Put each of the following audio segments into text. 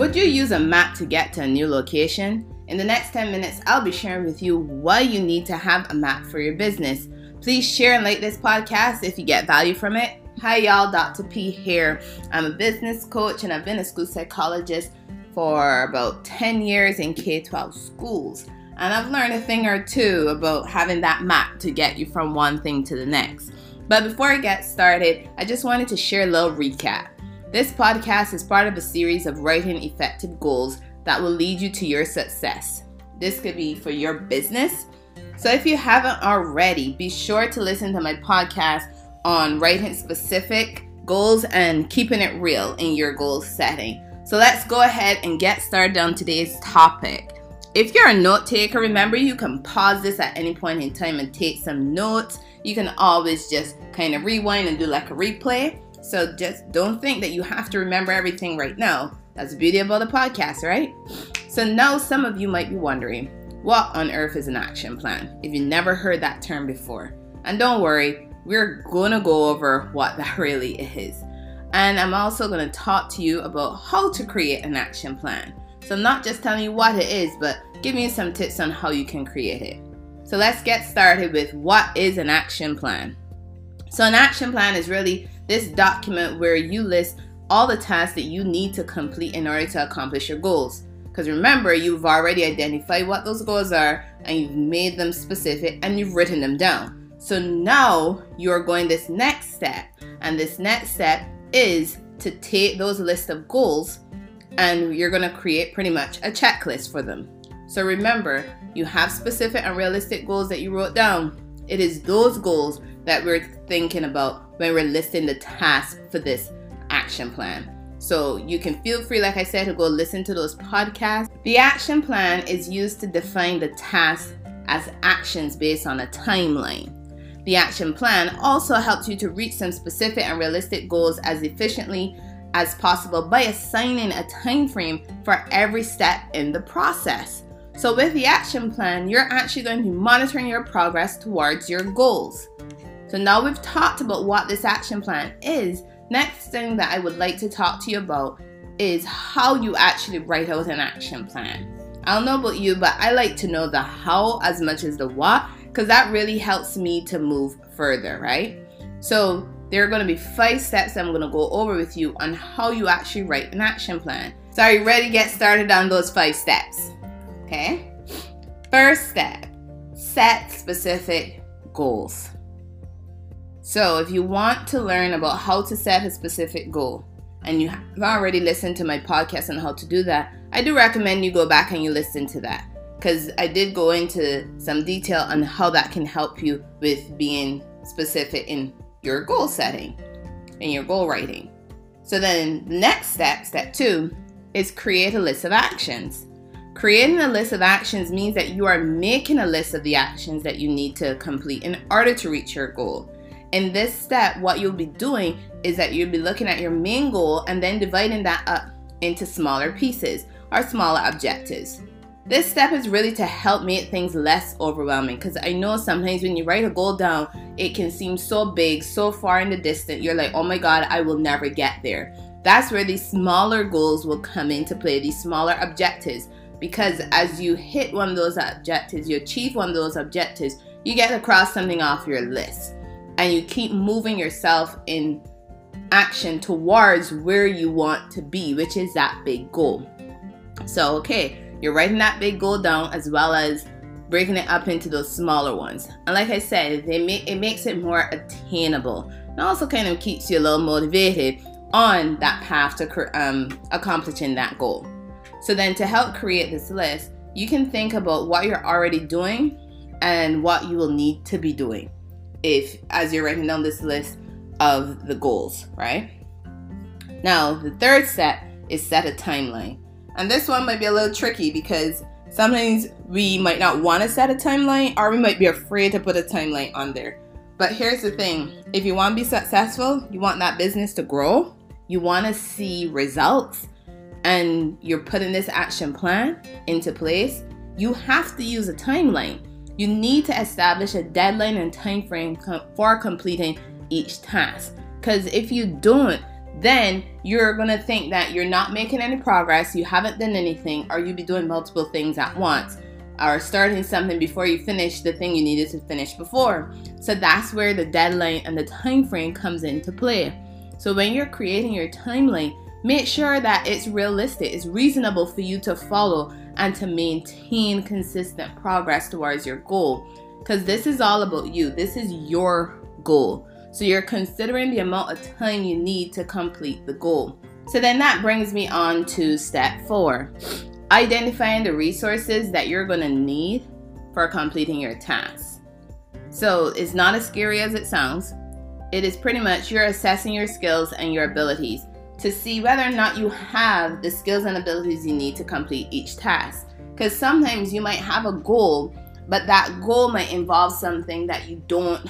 Would you use a map to get to a new location? In the next 10 minutes, I'll be sharing with you why you need to have a map for your business. Please share and like this podcast if you get value from it. Hi, y'all, Dr. P here. I'm a business coach and I've been a school psychologist for about 10 years in K 12 schools. And I've learned a thing or two about having that map to get you from one thing to the next. But before I get started, I just wanted to share a little recap. This podcast is part of a series of writing effective goals that will lead you to your success. This could be for your business. So if you haven't already, be sure to listen to my podcast on writing specific goals and keeping it real in your goal setting. So let's go ahead and get started on today's topic. If you're a note taker, remember you can pause this at any point in time and take some notes. You can always just kind of rewind and do like a replay. So just don't think that you have to remember everything right now. That's the beauty about the podcast, right? So now some of you might be wondering, what on earth is an action plan? If you never heard that term before. And don't worry, we're gonna go over what that really is. And I'm also gonna talk to you about how to create an action plan. So I'm not just telling you what it is, but giving you some tips on how you can create it. So let's get started with what is an action plan. So an action plan is really this document where you list all the tasks that you need to complete in order to accomplish your goals. Because remember, you've already identified what those goals are and you've made them specific and you've written them down. So now you're going this next step, and this next step is to take those list of goals and you're going to create pretty much a checklist for them. So remember, you have specific and realistic goals that you wrote down. It is those goals that we're thinking about when we're listing the tasks for this action plan. So you can feel free, like I said, to go listen to those podcasts. The action plan is used to define the tasks as actions based on a timeline. The action plan also helps you to reach some specific and realistic goals as efficiently as possible by assigning a time frame for every step in the process. So with the action plan, you're actually going to be monitoring your progress towards your goals. So now we've talked about what this action plan is. Next thing that I would like to talk to you about is how you actually write out an action plan. I don't know about you, but I like to know the how as much as the what because that really helps me to move further, right? So there are going to be five steps I'm going to go over with you on how you actually write an action plan. So are you ready to get started on those five steps? Okay. First step, set specific goals. So, if you want to learn about how to set a specific goal, and you have already listened to my podcast on how to do that, I do recommend you go back and you listen to that because I did go into some detail on how that can help you with being specific in your goal setting and your goal writing. So, then the next step, step two, is create a list of actions. Creating a list of actions means that you are making a list of the actions that you need to complete in order to reach your goal. In this step, what you'll be doing is that you'll be looking at your main goal and then dividing that up into smaller pieces or smaller objectives. This step is really to help make things less overwhelming because I know sometimes when you write a goal down, it can seem so big, so far in the distance. You're like, oh my God, I will never get there. That's where these smaller goals will come into play, these smaller objectives. Because as you hit one of those objectives, you achieve one of those objectives, you get to cross something off your list and you keep moving yourself in action towards where you want to be, which is that big goal. So, okay, you're writing that big goal down as well as breaking it up into those smaller ones. And like I said, it makes it more attainable and also kind of keeps you a little motivated on that path to um, accomplishing that goal. So then to help create this list, you can think about what you're already doing and what you will need to be doing if as you're writing down this list of the goals, right? Now, the third step is set a timeline. And this one might be a little tricky because sometimes we might not want to set a timeline or we might be afraid to put a timeline on there. But here's the thing if you want to be successful, you want that business to grow, you want to see results, and you're putting this action plan into place, you have to use a timeline. You need to establish a deadline and time frame for completing each task. Because if you don't, then you're gonna think that you're not making any progress, you haven't done anything, or you'll be doing multiple things at once, or starting something before you finish the thing you needed to finish before. So that's where the deadline and the time frame comes into play. So when you're creating your timeline, make sure that it's realistic, it's reasonable for you to follow and to maintain consistent progress towards your goal. Because this is all about you, this is your goal. So you're considering the amount of time you need to complete the goal. So then that brings me on to step four identifying the resources that you're going to need for completing your task. So it's not as scary as it sounds. It is pretty much you're assessing your skills and your abilities to see whether or not you have the skills and abilities you need to complete each task. Because sometimes you might have a goal, but that goal might involve something that you don't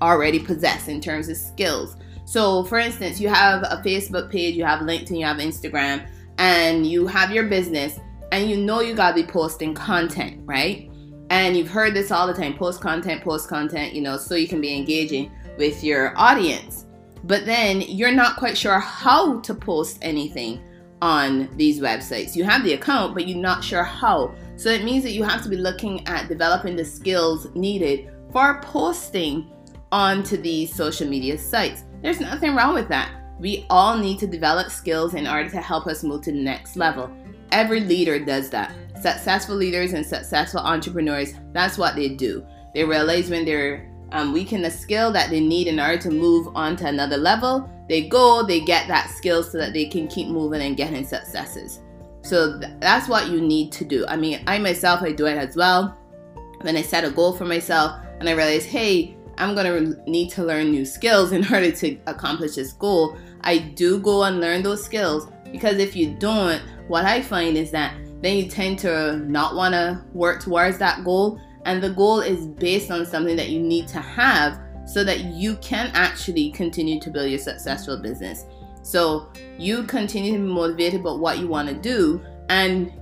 already possess in terms of skills. So, for instance, you have a Facebook page, you have LinkedIn, you have Instagram, and you have your business, and you know you gotta be posting content, right? And you've heard this all the time post content, post content, you know, so you can be engaging with your audience. But then you're not quite sure how to post anything on these websites. You have the account, but you're not sure how. So it means that you have to be looking at developing the skills needed for posting onto these social media sites. There's nothing wrong with that. We all need to develop skills in order to help us move to the next level. Every leader does that. Successful leaders and successful entrepreneurs, that's what they do. They realize when they're um, weaken the skill that they need in order to move on to another level. They go, they get that skill so that they can keep moving and getting successes. So th- that's what you need to do. I mean, I myself, I do it as well. When I set a goal for myself and I realize, hey, I'm gonna re- need to learn new skills in order to accomplish this goal, I do go and learn those skills because if you don't, what I find is that then you tend to not want to work towards that goal and the goal is based on something that you need to have so that you can actually continue to build your successful business. So you continue to be motivated about what you want to do and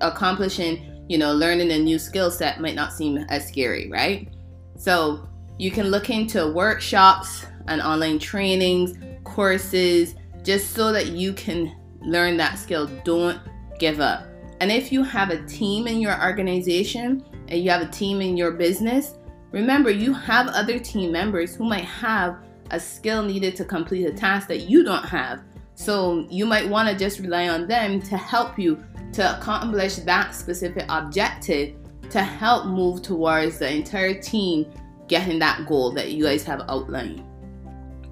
accomplishing, you know, learning a new skill set might not seem as scary, right? So you can look into workshops and online trainings, courses, just so that you can learn that skill. Don't give up. And if you have a team in your organization, and you have a team in your business, remember you have other team members who might have a skill needed to complete a task that you don't have. So you might want to just rely on them to help you to accomplish that specific objective to help move towards the entire team getting that goal that you guys have outlined.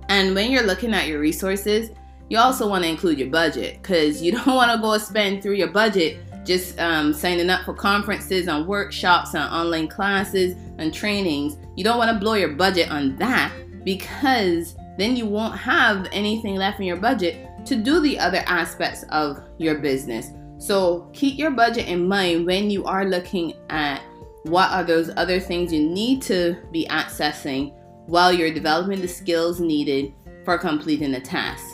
And when you're looking at your resources, you also want to include your budget because you don't want to go spend through your budget just um, signing up for conferences and workshops and online classes and trainings. You don't want to blow your budget on that because then you won't have anything left in your budget to do the other aspects of your business. So keep your budget in mind when you are looking at what are those other things you need to be accessing while you're developing the skills needed for completing the task.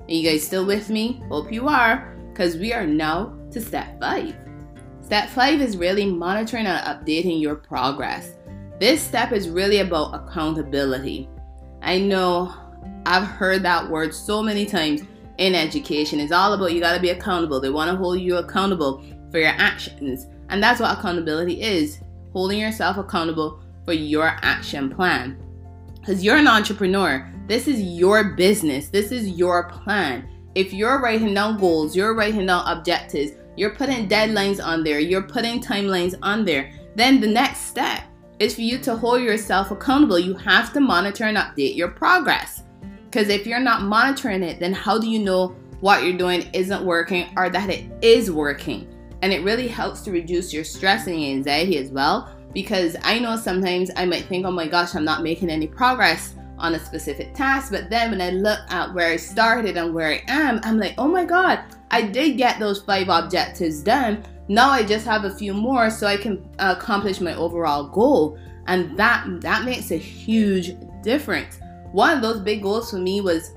Are you guys still with me? Hope you are, because we are now to step five. Step five is really monitoring and updating your progress. This step is really about accountability. I know I've heard that word so many times in education. It's all about you got to be accountable. They want to hold you accountable for your actions. And that's what accountability is holding yourself accountable for your action plan. Because you're an entrepreneur, this is your business, this is your plan. If you're writing down goals, you're writing down objectives, you're putting deadlines on there, you're putting timelines on there, then the next step is for you to hold yourself accountable. You have to monitor and update your progress. Because if you're not monitoring it, then how do you know what you're doing isn't working or that it is working? And it really helps to reduce your stress and anxiety as well. Because I know sometimes I might think, oh my gosh, I'm not making any progress on a specific task. But then when I look at where I started and where I am, I'm like, oh my God, I did get those five objectives done. Now I just have a few more so I can uh, accomplish my overall goal. And that that makes a huge difference. One of those big goals for me was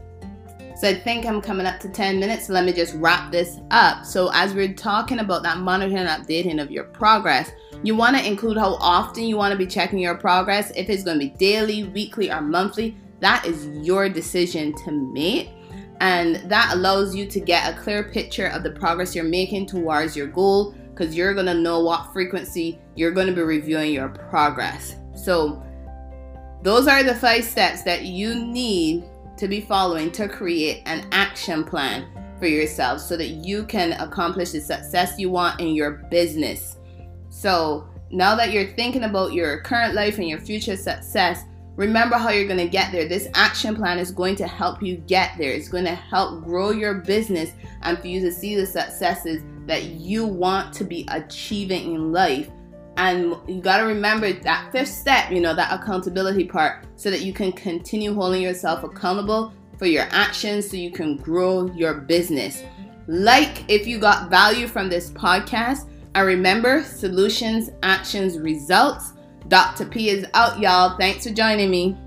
so I think I'm coming up to 10 minutes. So let me just wrap this up. So as we're talking about that monitoring and updating of your progress, you want to include how often you want to be checking your progress. If it's going to be daily, weekly, or monthly, that is your decision to make. And that allows you to get a clear picture of the progress you're making towards your goal because you're going to know what frequency you're going to be reviewing your progress. So, those are the five steps that you need to be following to create an action plan for yourself so that you can accomplish the success you want in your business. So, now that you're thinking about your current life and your future success, remember how you're going to get there. This action plan is going to help you get there. It's going to help grow your business and for you to see the successes that you want to be achieving in life. And you got to remember that fifth step, you know, that accountability part, so that you can continue holding yourself accountable for your actions so you can grow your business. Like if you got value from this podcast, and remember solutions, actions, results. Dr. P is out, y'all. Thanks for joining me.